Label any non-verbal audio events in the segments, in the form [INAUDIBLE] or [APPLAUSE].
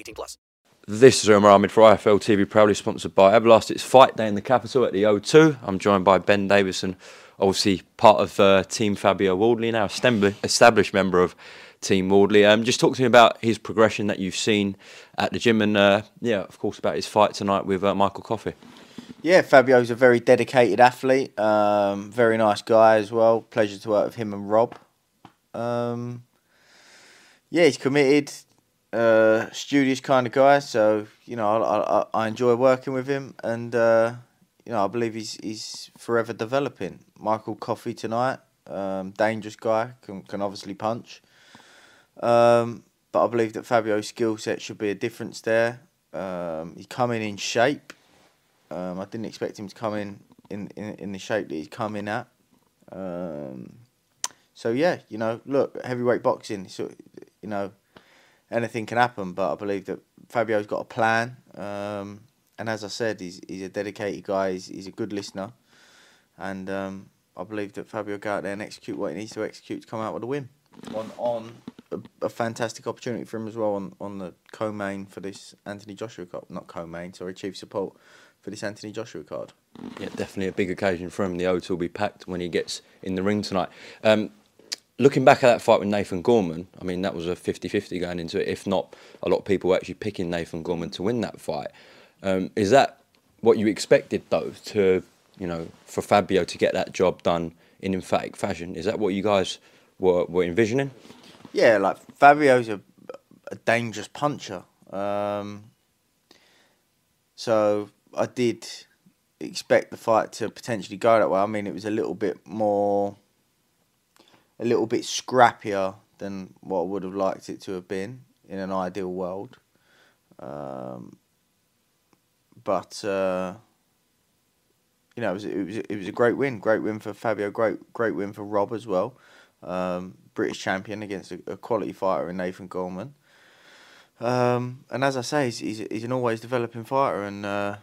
18 plus. This is Umar Ahmed for IFL TV, proudly sponsored by Everlast. It's fight day in the capital at the O2. I'm joined by Ben Davison, obviously part of uh, Team Fabio Wardley now, established member of Team Wardley. Um, just talk to me about his progression that you've seen at the gym and, uh, yeah, of course, about his fight tonight with uh, Michael Coffie. Yeah, Fabio's a very dedicated athlete. Um, very nice guy as well. Pleasure to work with him and Rob. Um, yeah, he's committed, uh, studious kind of guy. So you know, I, I, I enjoy working with him, and uh, you know, I believe he's he's forever developing. Michael Coffie tonight, um, dangerous guy, can can obviously punch. Um, but I believe that Fabio's skill set should be a difference there. Um, he's coming in shape. Um, I didn't expect him to come in in, in, in the shape that he's coming at. Um, so yeah, you know, look, heavyweight boxing, so you know, anything can happen. But I believe that Fabio's got a plan, um, and as I said, he's he's a dedicated guy. He's, he's a good listener, and um, I believe that Fabio will go out there and execute what he needs to execute to come out with a win. On on a, a fantastic opportunity for him as well on, on the co-main for this Anthony Joshua Cup, not co-main, sorry, chief support for this Anthony Joshua card. Yeah, definitely a big occasion for him. The O2 will be packed when he gets in the ring tonight. Um, looking back at that fight with Nathan Gorman, I mean, that was a 50 50 going into it. If not, a lot of people were actually picking Nathan Gorman to win that fight. Um, is that what you expected, though, to, you know, for Fabio to get that job done in emphatic fashion? Is that what you guys were, were envisioning? Yeah, like Fabio's a, a dangerous puncher. Um, so I did expect the fight to potentially go that way. I mean, it was a little bit more, a little bit scrappier than what I would have liked it to have been in an ideal world. Um, but uh, you know, it was, it was it was a great win, great win for Fabio, great great win for Rob as well. Um, British champion against a, a, quality fighter in Nathan Gorman. Um, and as I say, he's, he's, he's an always developing fighter, and uh,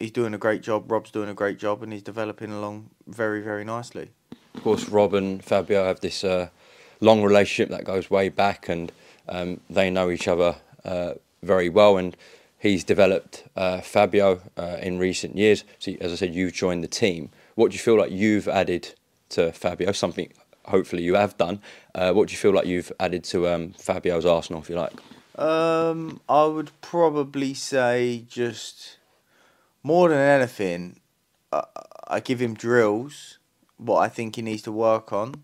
he's doing a great job. Rob's doing a great job, and he's developing along very, very nicely. Of course, Rob and Fabio have this uh, long relationship that goes way back, and um, they know each other uh, very well. And he's developed uh, Fabio uh, in recent years. So, as I said, you've joined the team. What do you feel like you've added to Fabio? Something hopefully you have done. Uh, what do you feel like you've added to um, Fabio's arsenal, if you like? Um, I would probably say just more than anything, I, I give him drills, what I think he needs to work on,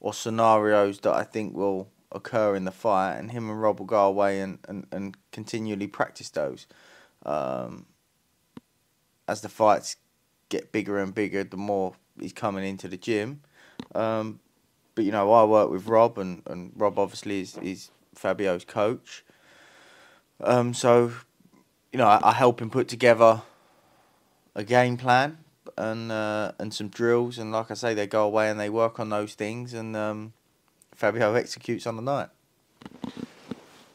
or scenarios that I think will occur in the fight, and him and Rob will go away and, and, and continually practice those. Um, as the fights get bigger and bigger, the more he's coming into the gym. Um, but you know, I work with Rob, and, and Rob obviously is, is Fabio's coach. Um, so, you know, I, I help him put together a game plan and uh, and some drills, and like I say, they go away and they work on those things, and um, Fabio executes on the night.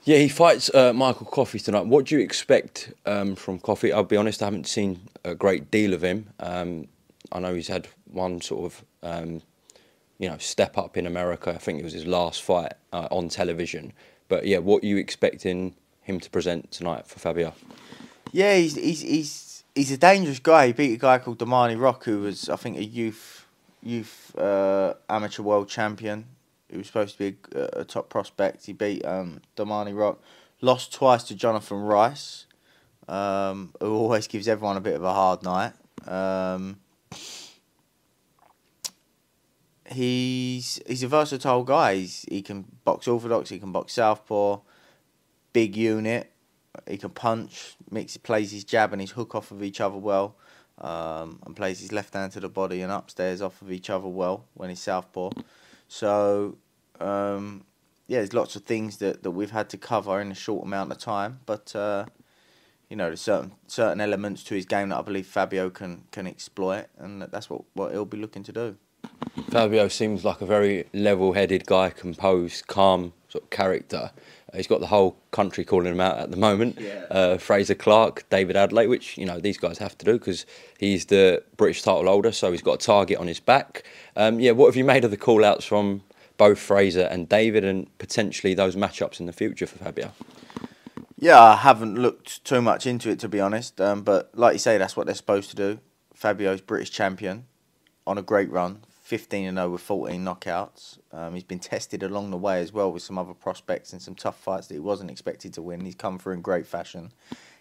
Yeah, he fights uh, Michael Coffie tonight. What do you expect um, from Coffie? I'll be honest, I haven't seen a great deal of him. Um, I know he's had one sort of, um, you know, step up in America. I think it was his last fight uh, on television. But yeah, what are you expecting him to present tonight for Fabio? Yeah, he's he's he's he's a dangerous guy. He beat a guy called Darmani Rock, who was I think a youth youth uh, amateur world champion. He was supposed to be a, a top prospect. He beat um, Darmani Rock, lost twice to Jonathan Rice, um, who always gives everyone a bit of a hard night. Um, he's he's a versatile guy. He's, he can box orthodox. He can box southpaw. Big unit. He can punch. Mix plays his jab and his hook off of each other well, um, and plays his left hand to the body and upstairs off of each other well when he's southpaw. So um, yeah, there's lots of things that, that we've had to cover in a short amount of time, but. Uh, you know, there's certain certain elements to his game that I believe Fabio can can exploit, and that's what, what he'll be looking to do. Fabio seems like a very level-headed guy, composed, calm sort of character. He's got the whole country calling him out at the moment. Yeah. Uh, Frazer Clarke, David Adeleye, which you know these guys have to do because he's the British title holder, so he's got a target on his back. Um, yeah, what have you made of the call-outs from both Frazer and David, and potentially those matchups in the future for Fabio? Yeah, I haven't looked too much into it to be honest, um, but like you say, that's what they're supposed to do. Fabio's British champion on a great run, 15 and 0 with 14 knockouts. Um, he's been tested along the way as well with some other prospects and some tough fights that he wasn't expected to win. He's come through in great fashion.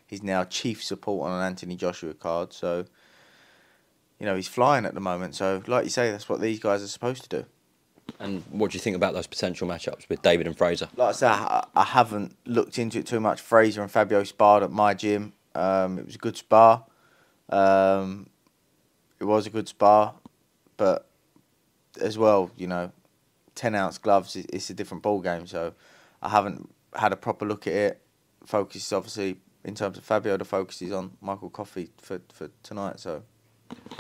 He's now chief support on an Anthony Joshua card, so you know he's flying at the moment. So, like you say, that's what these guys are supposed to do. And what do you think about those potential matchups with David and Frazer? Like I said, I, I haven't looked into it too much. Frazer and Fabio sparred at my gym. Um, it was a good spar. Um, it was a good spar, but as well, you know, ten ounce gloves. It's a different ball game. So I haven't had a proper look at it. Focus obviously in terms of Fabio. The focus is on Michael Coffie for for tonight. So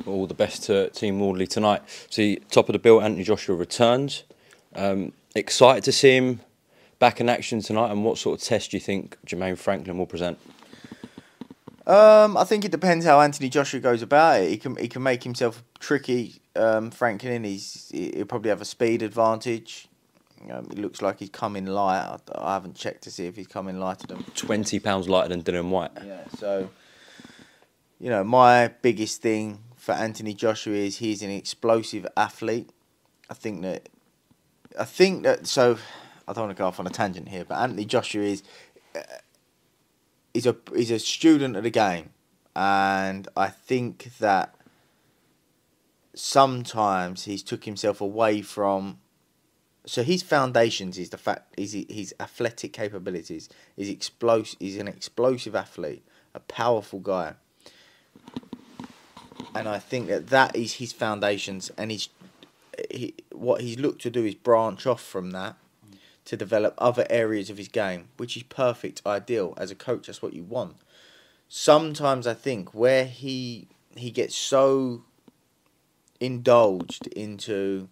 all the best to Team Wardley tonight. See, top of the bill, Anthony Joshua returns. Um, excited to see him back in action tonight, and what sort of test do you think Jermaine Franklin will present? Um, I think it depends how Anthony Joshua goes about it. He can he can make himself tricky. Um, Franklin, he's he'll probably have a speed advantage. Um, it looks like he's coming light. I, I haven't checked to see if he's coming lighter than twenty pounds lighter than Dillian Whyte. Yeah, so you know, my biggest thing for Anthony Joshua is he's an explosive athlete. I think that, I think that. So, I don't want to go off on a tangent here, but Anthony Joshua is, uh, is a is a student of the game, and I think that sometimes he's took himself away from. So his foundations is the fact is his athletic capabilities. He's explosive. He's an explosive athlete, a powerful guy and I think that that is his foundations, and he's he, what he's looked to do is branch off from that to develop other areas of his game, which is perfect, ideal as a coach. That's what you want. Sometimes I think where he he gets so indulged into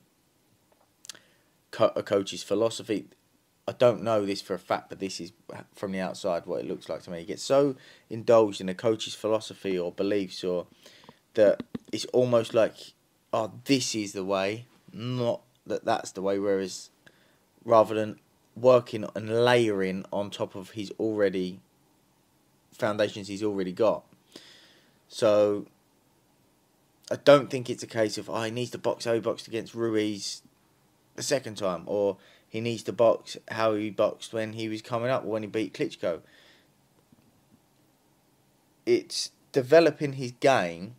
co- a coach's philosophy. I don't know this for a fact, but this is from the outside what it looks like to me. He gets so indulged in a coach's philosophy or beliefs or that it's almost like, oh, this is the way, not that that's the way. Whereas, rather than working and layering on top of his already foundations he's already got. So, I don't think it's a case of oh he needs to box how he boxed against Ruiz the second time, or he needs to box how he boxed when he was coming up, or when he beat Klitschko. It's developing his game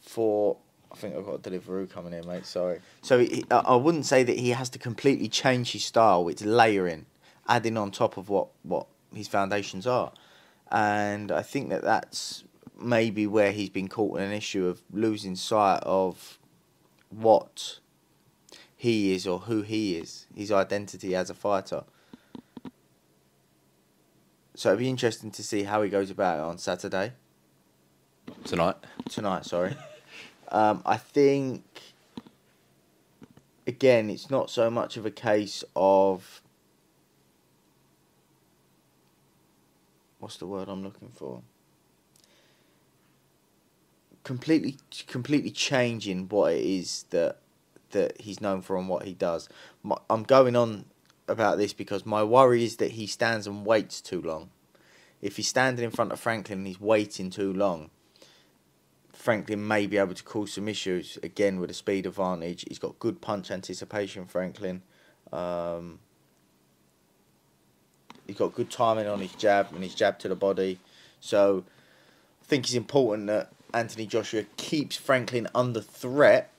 for. I think I've got a Deliveroo coming in, mate. Sorry. So he, I wouldn't say that he has to completely change his style. It's layering, adding on top of what what his foundations are, and I think that that's maybe where he's been caught in an issue of losing sight of what he is or who he is, his identity as a fighter. So it'd be interesting to see how he goes about it on Saturday. Tonight. Tonight, sorry. [LAUGHS] Um, I think, again, it's not so much of a case of what's the word I'm looking for? Completely, completely changing what it is that that he's known for and what he does. My, I'm going on about this because my worry is that he stands and waits too long. If he's standing in front of Franklin and he's waiting too long, Franklin may be able to cause some issues again with a speed advantage. He's got good punch anticipation, Franklin. Um, he's got good timing on his jab and his jab to the body. So I think it's important that Anthony Joshua keeps Franklin under threat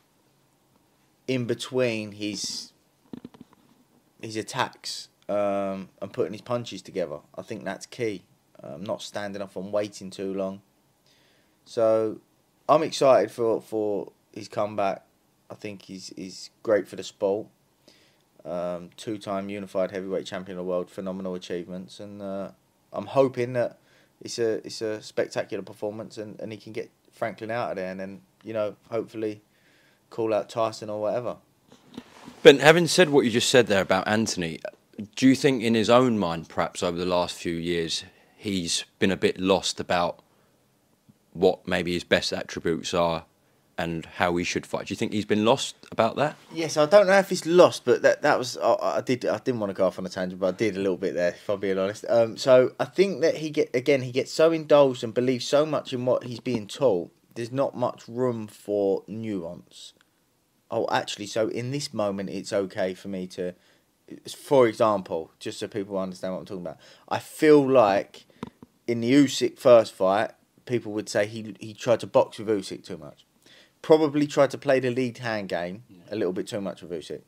in between his his attacks um, and putting his punches together. I think that's key. Um, not standing up and waiting too long. So I'm excited for for his comeback. I think he's he's great for the sport. Um, two-time unified heavyweight champion of the world, phenomenal achievements, and uh, I'm hoping that it's a it's a spectacular performance, and, and he can get Franklin out of there, and then you know hopefully call out Tyson or whatever. But having said what you just said there about Anthony, do you think in his own mind, perhaps over the last few years, he's been a bit lost about what maybe his best attributes are and how he should fight? Do you think he's been lost about that? Yes, I don't know if he's lost, but that that was I, I did I didn't want to go off on a tangent, but I did a little bit there, if I'm being honest. Um, so I think that he get again he gets so indulged and believes so much in what he's being taught. There's not much room for nuance. Oh, actually, so in this moment, it's okay for me to, for example, just so people understand what I'm talking about. I feel like in the Usyk first fight, people would say he he tried to box with Usyk too much. Probably tried to play the lead hand game a little bit too much with Usyk.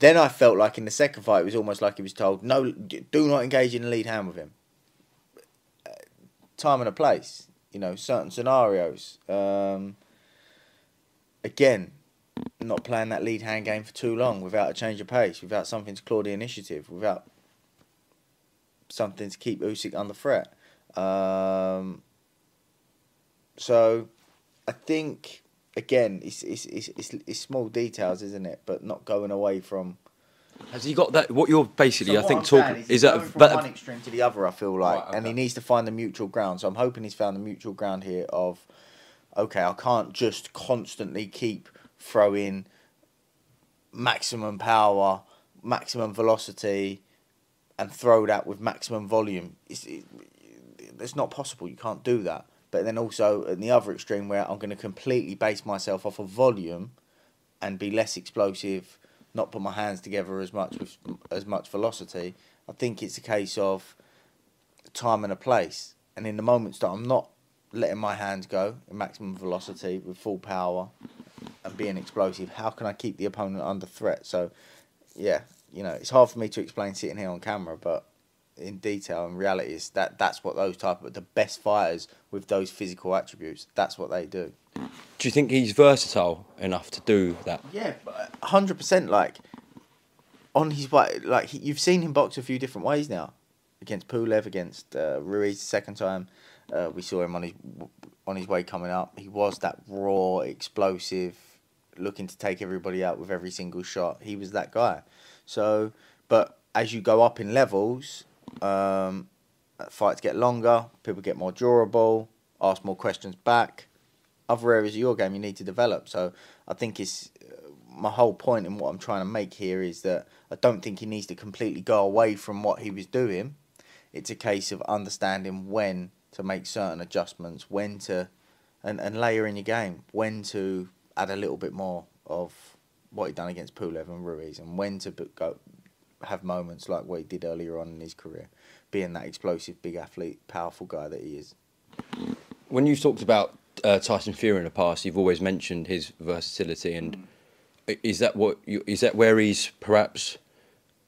Then I felt like in the second fight, it was almost like he was told, "No, do not engage in the lead hand with him." Uh, time and a place, you know, certain scenarios. Um, again, not playing that lead hand game for too long without a change of pace, without something to claw the initiative, without something to keep Usyk under threat. Um, so I think again, it's, it's it's, it's it's small details, isn't it? But not going away from. Has he got that? What you're basically, So I think, talking is is that. going from but one extreme to the other. I feel like, Right, and he needs to find the mutual ground. So I'm hoping he's found the mutual ground here. Of, okay, I can't just constantly keep throwing maximum power, maximum velocity, and throw that with maximum volume. It's it, it's not possible. You can't do that. But then also at the other extreme where I'm going to completely base myself off of volume, and be less explosive, not put my hands together as much with as much velocity. I think it's a case of time and a place. And in the moments that I'm not letting my hands go in maximum velocity with full power and being explosive, how can I keep the opponent under threat? So, yeah, you know, it's hard for me to explain sitting here on camera, but in detail, and reality, is that that's what those type of the best fighters with those physical attributes. That's what they do. do you think he's versatile enough to do that? Yeah, hundred percent. Like on his way, like he, you've seen him box a few different ways now. Against Pulev, against uh, Ruiz, the second time uh, we saw him on his on his way coming up. He was that raw, explosive, looking to take everybody out with every single shot. He was that guy. So, but as you go up in levels, um, fights get longer. People get more durable. Ask more questions back other areas of your game you need to develop. So I think it's uh, my whole point in what I'm trying to make here is that I don't think he needs to completely go away from what he was doing. It's a case of understanding when to make certain adjustments, when to and, and layer in your game, when to add a little bit more of what he done against Pulev and Ruiz, and when to go have moments like what he did earlier on in his career, being that explosive, big athlete, powerful guy that he is. When you've talked about uh, Tyson Fury in the past, you've always mentioned his versatility, and i- is that what you, is that where he's perhaps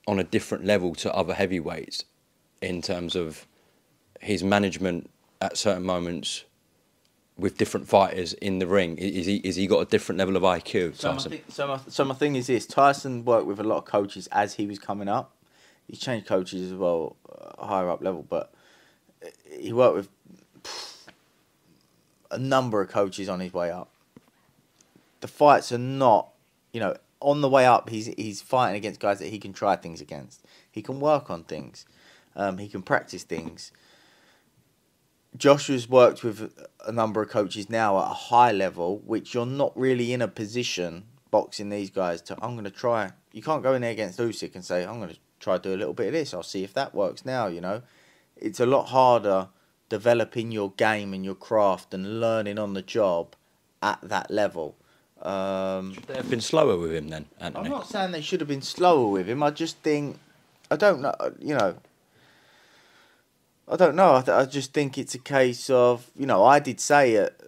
on a different level to other heavyweights in terms of his management at certain moments with different fighters in the ring? Is he is he got a different level of IQ? So my, Tyson? thing, so, my, so my thing is this: Tyson worked with a lot of coaches as he was coming up. He changed coaches as well, uh, higher up level, but he worked with a number of coaches on his way up. The fights are not, you know, on the way up. He's he's fighting against guys that he can try things against. He can work on things. Um, he can practice things. Joshua's worked with a number of coaches now at a high level, which you're not really in a position boxing these guys to. I'm going to try. You can't go in there against Usyk and say I'm going to try to do a little bit of this. I'll see if that works now. You know, it's a lot harder developing your game and your craft and learning on the job at that level. Um, They've been slower with him then, Anthony. I'm not saying they should have been slower with him. I just think I don't know. You know, I don't know. I, th- I just think it's a case of you know. I did say it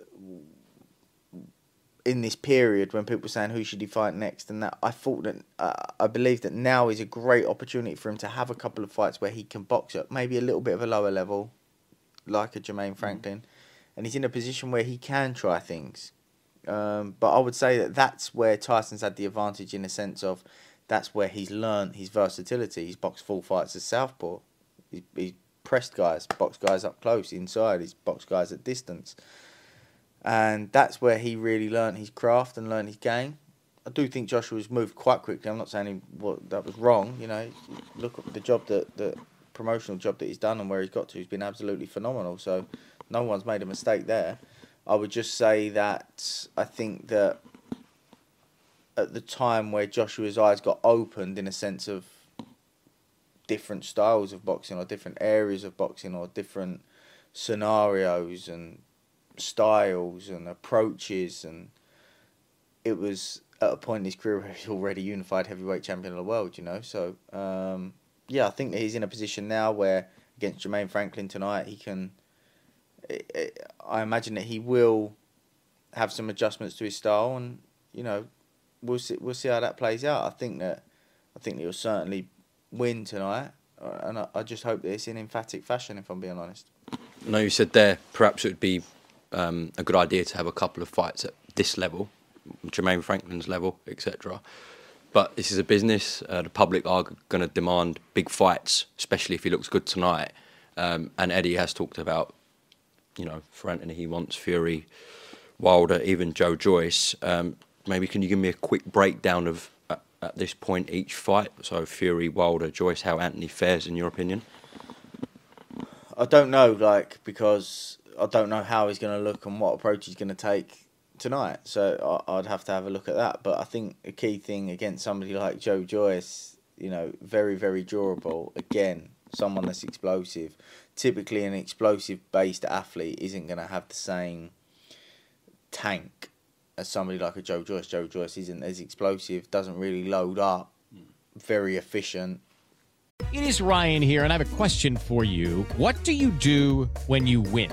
in this period when people were saying who should he fight next, and that I thought that uh, I believe that now is a great opportunity for him to have a couple of fights where he can box at maybe a little bit of a lower level, like a Jermaine Franklin, and he's in a position where he can try things. Um, but I would say that that's where Tyson's had the advantage in a sense of that's where he's learned his versatility. He's boxed full fights at Southpaw. He's, he's pressed guys, boxed guys up close, inside. He's boxed guys at distance. And that's where he really learned his craft and learned his game. I do think Joshua's moved quite quickly. I'm not saying he, what, that was wrong. You know, look at the job that the promotional job that he's done and where he's got to. He's been absolutely phenomenal. So no one's made a mistake there. I would just say that I think that at the time where Joshua's eyes got opened in a sense of different styles of boxing or different areas of boxing or different scenarios and styles and approaches and it was at a point in his career where he's already unified heavyweight champion of the world, you know. So um, yeah, I think that he's in a position now where against Jermaine Franklin tonight he can I imagine that he will have some adjustments to his style, and you know, we'll see. We'll see how that plays out. I think that I think he'll certainly win tonight, uh, and I, I just hope that it's in emphatic fashion. If I'm being honest. Know you said there perhaps it would be um, a good idea to have a couple of fights at this level, Jermaine Franklin's level, etc. But this is a business. Uh, the public are going to demand big fights, especially if he looks good tonight. Um, and Eddie has talked about you know, for Anthony, he wants Fury, Wilder, even Joe Joyce. Um, maybe can you give me a quick breakdown of at, this point each fight? So Fury, Wilder, Joyce, how Anthony fares in your opinion? I don't know, like because I don't know how he's going to look and what approach he's going to take tonight. So I'd have to have a look at that. But I think a key thing against somebody like Joe Joyce, you know, very very durable. Again, someone that's explosive typically an explosive based athlete isn't going to have the same tank as somebody like a Joe Joyce. Joe Joyce isn't as explosive, doesn't really load up, hmm. very efficient. It is Ryan here, and I have a question for you. What do you do when you win?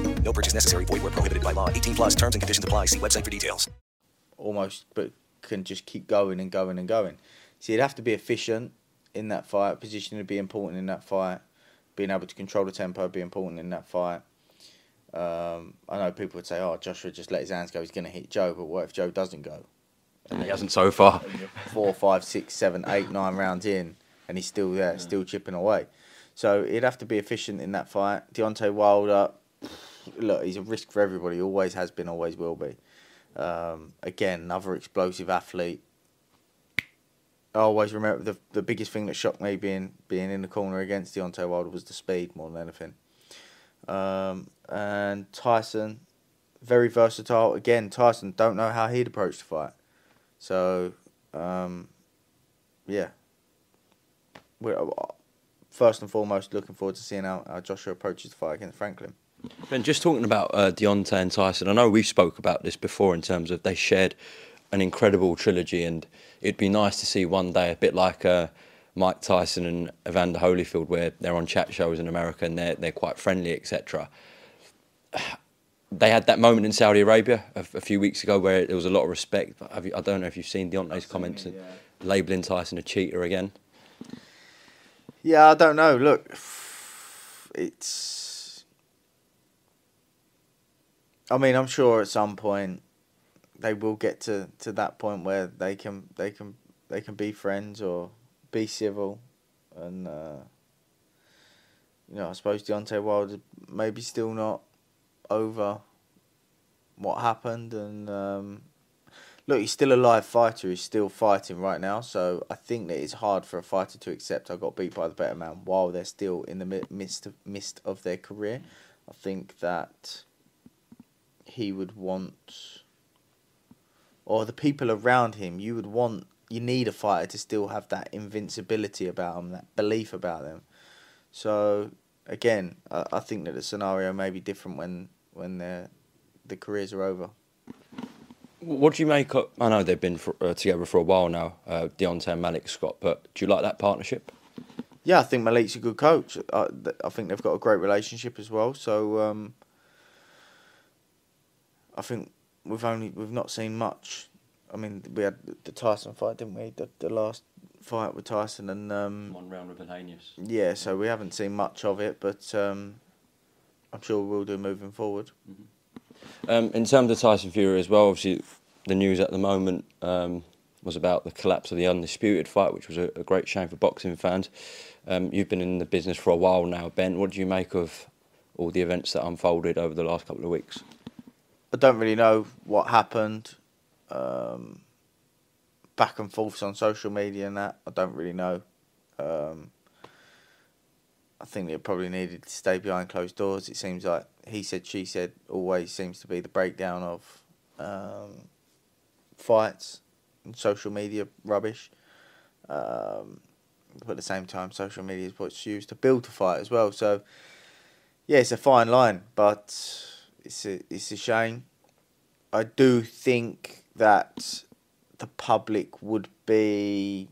No purchase necessary. Void where prohibited by law. 18 plus terms and conditions apply. See website for details. Almost, but can just keep going and going and going. So you'd have to be efficient in that fight. Position would be important in that fight. Being able to control the tempo would be important in that fight. Um, I know people would say, "Oh, Joshua just let his hands go. He's going to hit Joe." But what if Joe doesn't go? And he hasn't so far. [LAUGHS] Four, five, six, seven, eight, nine rounds in, and he's still there, still chipping away. So he'd have to be efficient in that fight. Deontay Wilder, look, he's a risk for everybody. Always has been, always will be. Um, again, another explosive athlete. I always remember the the biggest thing that shocked me being being in the corner against Deontay Wilder was the speed more than anything. Um, and Tyson, very versatile. Again, Tyson don't know how he'd approach the fight. So, um, yeah. We're, uh, first and foremost, looking forward to seeing how, how Joshua approaches the fight against Franklin. Ben, just talking about uh, Deontay and Tyson, I know we've spoke about this before in terms of they shared an incredible trilogy, and it'd be nice to see one day a bit like uh, Mike Tyson and Evander Holyfield, where they're on chat shows in America and they're they're quite friendly, etc. They had that moment in Saudi Arabia a, a few weeks ago where there was a lot of respect. Have you, I don't know if you've seen Deontay's comments, it, yeah. labelling Tyson a cheater again. Yeah, I don't know. Look, it's. I mean, I'm sure at some point they will get to, to that point where they can they can they can be friends or be civil, and uh, you know I suppose Deontay Wilder maybe still not over what happened, and um, look, he's still a live fighter. He's still fighting right now, so I think that it's hard for a fighter to accept I got beat by the better man while they're still in the midst of midst of their career. I think that he would want or the people around him, you would want, you need a fighter to still have that invincibility about them, that belief about them. So again, I, I think that the scenario may be different when when their the careers are over. What do you make of? I know they've been for, uh, together for a while now, uh, Deontay and Malik Scott. But do you like that partnership? Yeah, I think Malik's a good coach. I, I think they've got a great relationship as well. So um, I think we've only we've not seen much. I mean, we had the Tyson fight, didn't we? The, the last fight with Tyson and um, one round with Helenius. Yeah, so we haven't seen much of it, but um, I'm sure we'll do moving forward. Mm-hmm. Um, in terms of Tyson Fury as well, obviously the news at the moment um, was about the collapse of the undisputed fight, which was a, a great shame for boxing fans. Um, you've been in the business for a while now, Ben. What do you make of all the events that unfolded over the last couple of weeks? I don't really know what happened. Um, back and forths on social media and that. I don't really know. Um, I think it probably needed to stay behind closed doors. It seems like he said, she said, always seems to be the breakdown of um, fights and social media rubbish. Um, but at the same time, social media is what's used to build a fight as well. So, yeah, it's a fine line, but it's a it's a shame. I do think that the public would be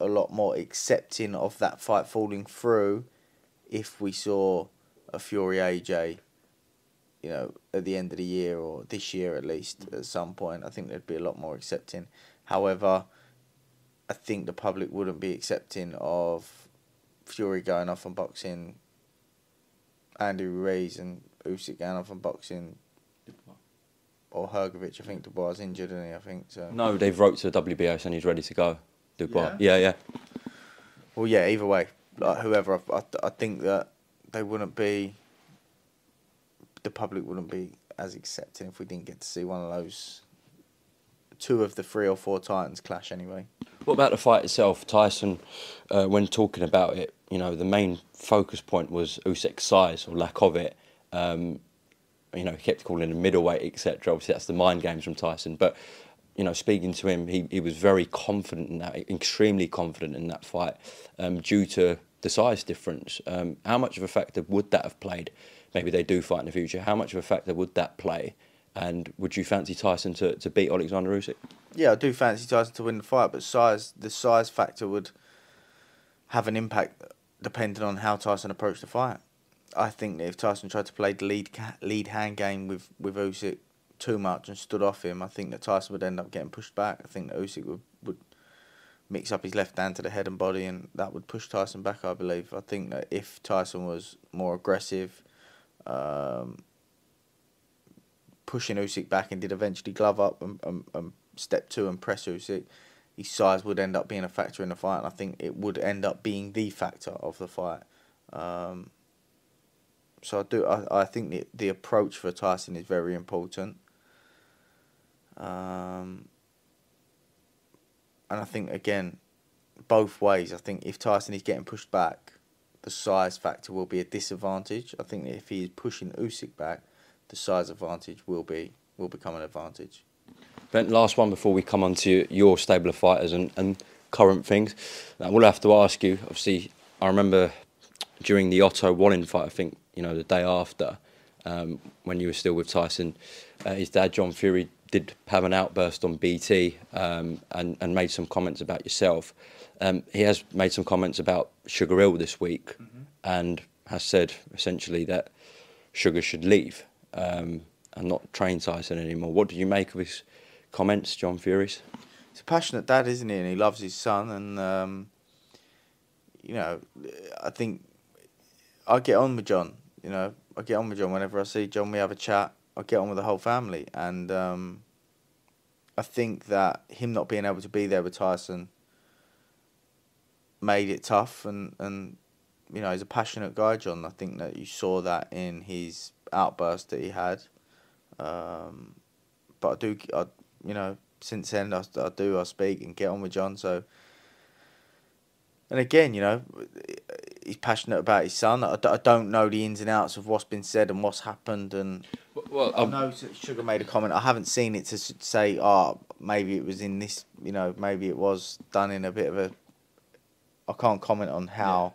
a lot more accepting of that fight falling through if we saw a Fury AJ, you know, at the end of the year or this year at least mm. at some point. I think they'd be a lot more accepting. However, I think the public wouldn't be accepting of Fury going off and boxing Andy Ruiz and Usyk going off and boxing or Hrgovic. I think Dubois is injured, and I think so. No, they've wrote to the WBO saying he's ready to go. Dubois. Yeah, yeah. yeah. Well, yeah. Either way, like whoever, I, I, I think that they wouldn't be. The public wouldn't be as accepting if we didn't get to see one of those. Two of the three or four Titans clash anyway. What about the fight itself? Tyson, uh, when talking about it, you know, the main focus point was Usyk's size or lack of it. Um, you know, he kept calling him middleweight, etc. Obviously, that's the mind games from Tyson. But you know, speaking to him, he, he was very confident in that, extremely confident in that fight, um, due to the size difference. Um, how much of a factor would that have played? Maybe they do fight in the future. How much of a factor would that play? And would you fancy Tyson to, to beat Alexander Usyk? Yeah, I do fancy Tyson to win the fight, but size the size factor would have an impact depending on how Tyson approached the fight. I think that if Tyson tried to play the lead lead hand game with with Usyk too much and stood off him, I think that Tyson would end up getting pushed back. I think that Usyk would, would mix up his left hand to the head and body, and that would push Tyson back. I believe. I think that if Tyson was more aggressive, um, pushing Usyk back and did eventually glove up and, and, and step two and press Usyk, his size would end up being a factor in the fight, and I think it would end up being the factor of the fight. Um, so I do. I, I think the the approach for Tyson is very important. Um, and I think again, both ways. I think if Tyson is getting pushed back, the size factor will be a disadvantage. I think if he is pushing Usyk back, the size advantage will be will become an advantage. Ben, last one before we come on to your stable of fighters and, and current things. Now, we'll have to ask you. Obviously, I remember during the Otto Wallin fight. I think you know the day after, um, when you were still with Tyson, uh, his dad John Fury did have an outburst on BT um, and and made some comments about yourself. Um, he has made some comments about Sugar Hill this week, and has said essentially that Sugar should leave um, and not train Tyson anymore. What do you make of his comments, John Fury's? He's a passionate dad, isn't he? And he loves his son. And um, you know, I think I get on with John. You know, I get on with John whenever I see John. We have a chat. I get on with the whole family, and um, I think that him not being able to be there with Tyson made it tough. And and you know, he's a passionate guy, John. I think that you saw that in his outburst that he had. Um, but I do, I, you know, since then I, I do I speak and get on with John. So, and again, you know, he's passionate about his son. I, d- I don't know the ins and outs of what's been said and what's happened. And Well, I know Sugar made a comment. I haven't seen it to say, oh, maybe it was in this. You know, maybe it was done in a bit of a. I can't comment on how.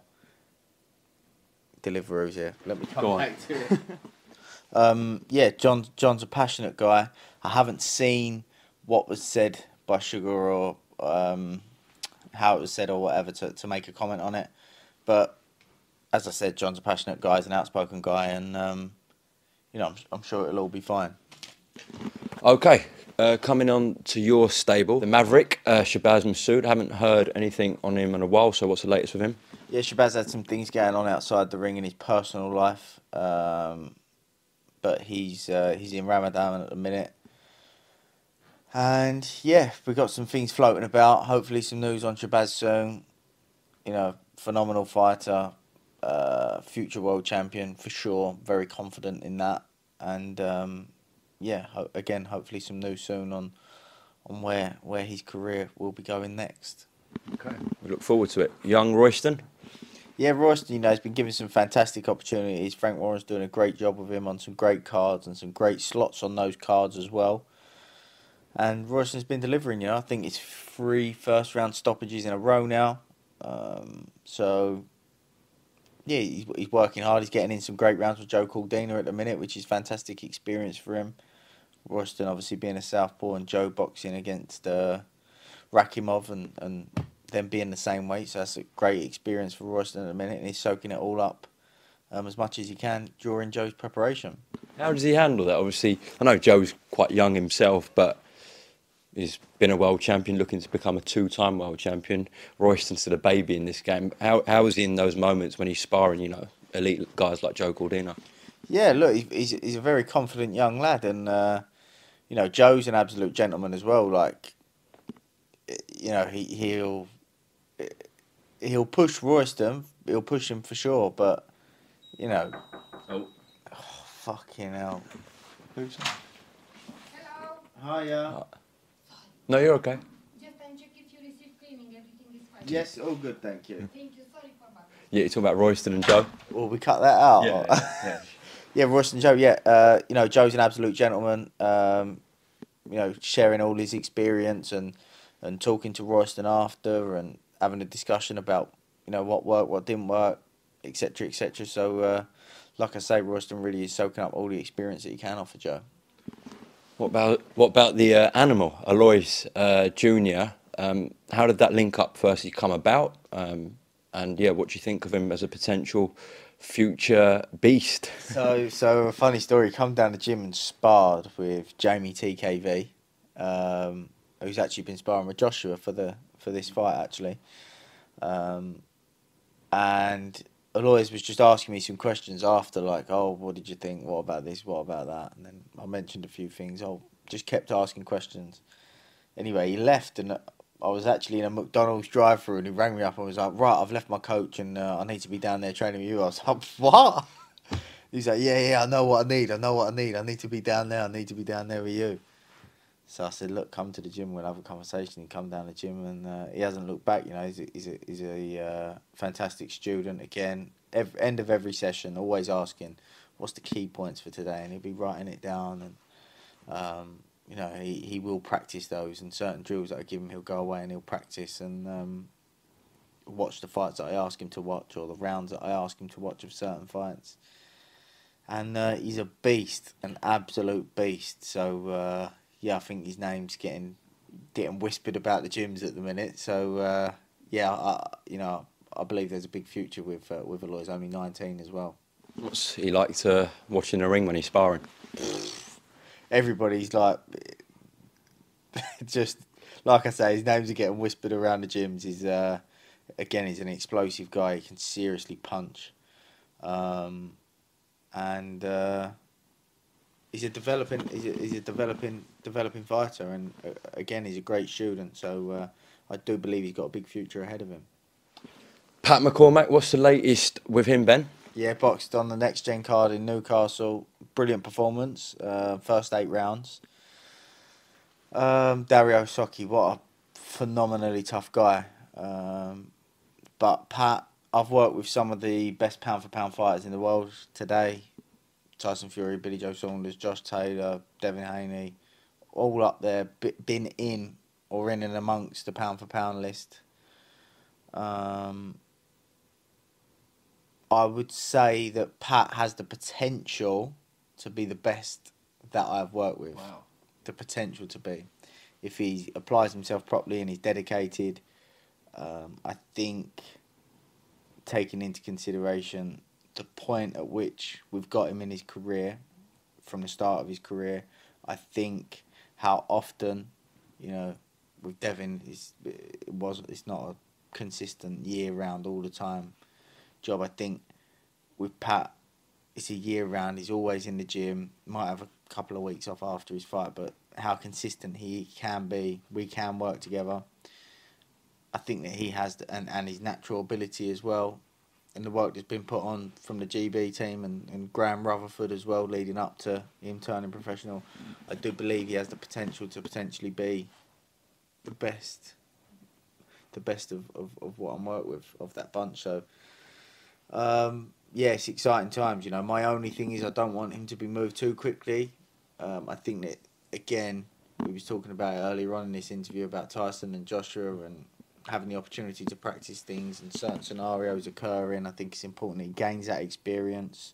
Deliveroo's here. Let me come Go on. to it. [LAUGHS] um, yeah, John. John's a passionate guy. I haven't seen what was said by Sugar or um, how it was said or whatever to, to make a comment on it. But as I said, John's a passionate guy, he's an outspoken guy, and um, you know, I'm, I'm sure it'll all be fine. Okay, uh, coming on to your stable, the Maverick, uh, Shabaz Masoud. haven't heard anything on him in a while, so what's the latest with him? Yeah, Shabazz had some things going on outside the ring in his personal life, um, but he's uh, he's in Ramadan at the minute. And yeah, we've got some things floating about. Hopefully, some news on Shabaz soon. You know, phenomenal fighter, uh, future world champion for sure. Very confident in that. And um, yeah, ho- again, hopefully some news soon on on where where his career will be going next. Okay. We look forward to it. Young Royston, Yeah, Royston, you know, has been given some fantastic opportunities. Frank Warren's doing a great job with him on some great cards and some great slots on those cards as well. And Royston's been delivering, you know. I think it's three first round stoppages in a row now. Um, so, yeah, he's, he's working hard. He's getting in some great rounds with Joe Cordina at the minute, which is fantastic experience for him. Royston obviously being a southpaw and Joe boxing against uh, Rakhimov and, and them being the same weight. So that's a great experience for Royston at the minute, and he's soaking it all up um, as much as he can during Joe's preparation. how does he handle that? Obviously, I know Joe's quite young himself, but he's been a world champion, looking to become a two-time world champion. Royston's still a baby in this game. How how is he in those moments when he's sparring, you know, elite guys like Joe Cordina? Yeah, look, he's he's a very confident young lad, and uh, you know Joe's an absolute gentleman as well. Like, you know, he he'll he'll push Royston, he'll push him for sure, but you know, Oh. fucking hell. Who's that? Hello. Hiya. No, you're okay. Just and check if you received cleaning. Everything is fine. Yes, all good, thank you. Thank you. Sorry for that. Yeah, you're talking about Royston and Joe. Well, we cut that out. yeah. [LAUGHS] Yeah, Royston Joe. Yeah, uh, you know Joe's an absolute gentleman. Um, you know, sharing all his experience and and talking to Royston after and having a discussion about you know what worked, what didn't work, etc., etc. So, uh, like I say, Royston really is soaking up all the experience that he can offer Joe. What about what about the uh, animal, Aloys uh, Junior? Um, how did that link up firstly come about? Um, and yeah, what do you think of him as a potential future beast? [LAUGHS] So, so a funny story. Come down the gym and sparred with Jamie TKV, um, who's actually been sparring with Joshua for the for this fight actually. Um, and Aloys was just asking me some questions after, like, "Oh, what did you think? What about this? What about that?" And then I mentioned a few things. I just kept asking questions. Anyway, he left, and I was actually in a McDonald's drive-through, and he rang me up and was like, "Right, I've left my coach, and uh, I need to be down there training with you." I was like, [LAUGHS] "What?" [LAUGHS] He's like, "Yeah, yeah, I know what I need. I know what I need. I need to be down there. I need to be down there with you." So I said, "Look, come to the gym. We'll have a conversation." He come down the gym, and uh, he hasn't looked back. You know, he's a, he's a, he's a uh, fantastic student. Again, every, end of every session, always asking, "What's the key points for today?" And he'll be writing it down, and um, you know, he, he will practice those. And certain drills that I give him, he'll go away and he'll practice and um, watch the fights that I ask him to watch, or the rounds that I ask him to watch of certain fights. And uh, he's a beast, an absolute beast. So uh, yeah, I think his name's getting getting whispered about the gyms at the minute. So uh, yeah, I, you know, I believe there's a big future with uh, with Aloy. He's only 19 as well. What's he like to watch in the ring when he's sparring? Everybody's like, [LAUGHS] just like I say, his names are getting whispered around the gyms. He's uh, again, he's an explosive guy. He can seriously punch, um, and uh, he's a developing he's a, he's a developing developing fighter. And uh, again, he's a great student. So uh, I do believe he's got a big future ahead of him. Pat McCormack, what's the latest with him, Ben? Yeah, boxed on the next gen card in Newcastle. Brilliant performance. Uh, first eight rounds. Um, Dario Socci, what a phenomenally tough guy. Um, but Pat, I've worked with some of the best pound for pound fighters in the world today. Tyson Fury, Billy Joe Saunders, Josh Taylor, Devin Haney, all up there, been in or in and amongst the pound for pound list. Um, I would say that Pat has the potential to be the best that I've worked with. Wow. The potential to be. If he applies himself properly and he's dedicated, um, I think taking into consideration the point at which we've got him in his career, from the start of his career, I think how often, you know, with Devin, it was it's not a consistent year round all the time job. I think with Pat, it's a year round. He's always in the gym. Might have a couple of weeks off after his fight, but how consistent he can be, we can work together. I think that he has, and, and his natural ability as well, and the work that's been put on from the GB team and, and Graham Rutherford as well, leading up to him turning professional. I do believe he has the potential to potentially be the best, the best of, of, of what I'm worked with of that bunch. So um, yeah, it's exciting times. You know, my only thing is I don't want him to be moved too quickly. Um, I think that again, we was talking about earlier on in this interview about Tyson and Joshua and having the opportunity to practice things and certain scenarios occurring. I think it's important he gains that experience.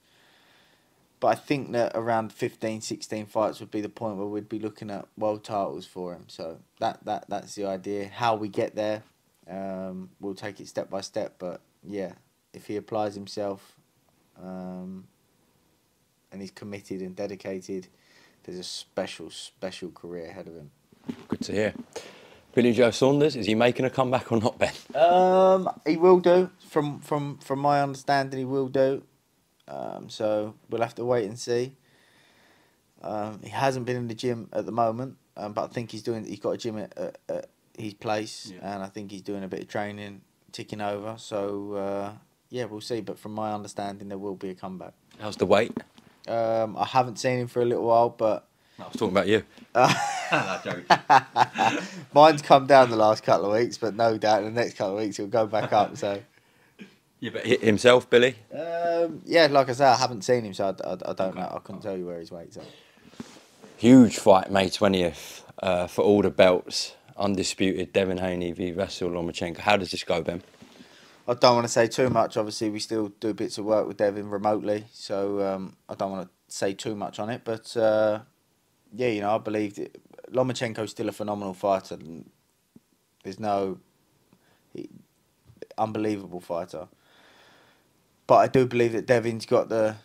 But I think that around 15, 16 fights would be the point where we'd be looking at world titles for him. So that, that that's the idea. How we get there, um, we'll take it step by step. But yeah, if he applies himself um, and he's committed and dedicated, there's a special, special career ahead of him. Good to hear. Billy Joe Saunders, is he making a comeback or not, Ben? Um, he will do. From from from my understanding, he will do. Um, so we'll have to wait and see. Um, he hasn't been in the gym at the moment, um, but I think he's doing. He's got a gym at, at, at his place, yeah. and I think he's doing a bit of training, ticking over. So uh, yeah, we'll see. But from my understanding, there will be a comeback. How's the weight? Um, I haven't seen him for a little while, but I was talking about you. [LAUGHS] [LAUGHS] [LAUGHS] Mine's come down the last couple of weeks, but no doubt in the next couple of weeks it'll go back up. So. Yeah, but himself, Billy. Um, yeah, like I said, I haven't seen him, so I, I, I don't know. I couldn't tell you where his weight's at. Huge fight, May twentieth, uh, for all the belts. Undisputed, Devin Haney v Vasyl Lomachenko. How does this go, Ben? I don't want to say too much. Obviously, we still do bits of work with Devin remotely, so um, I don't want to say too much on it. But uh, yeah, you know, I believe that Lomachenko's still a phenomenal fighter. There's no he, unbelievable fighter, but I do believe that Devin's got the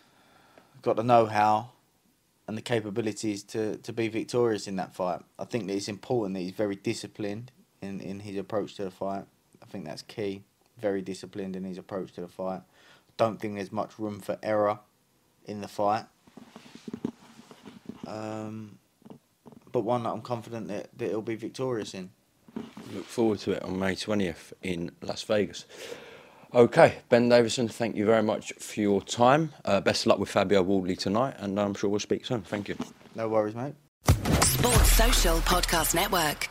got the know-how and the capabilities to, to be victorious in that fight. I think that it's important that he's very disciplined in, in his approach to the fight. I think that's key very disciplined in his approach to the fight. Don't think there's much room for error in the fight. Um, but one that I'm confident that, that he'll be victorious in. Look forward to it on May 20th in Las Vegas. Okay, Ben Davison, thank you very much for your time. Uh, best of luck with Fabio Wardley tonight, and I'm sure we'll speak soon. Thank you. No worries, mate. Sports Social Podcast Network.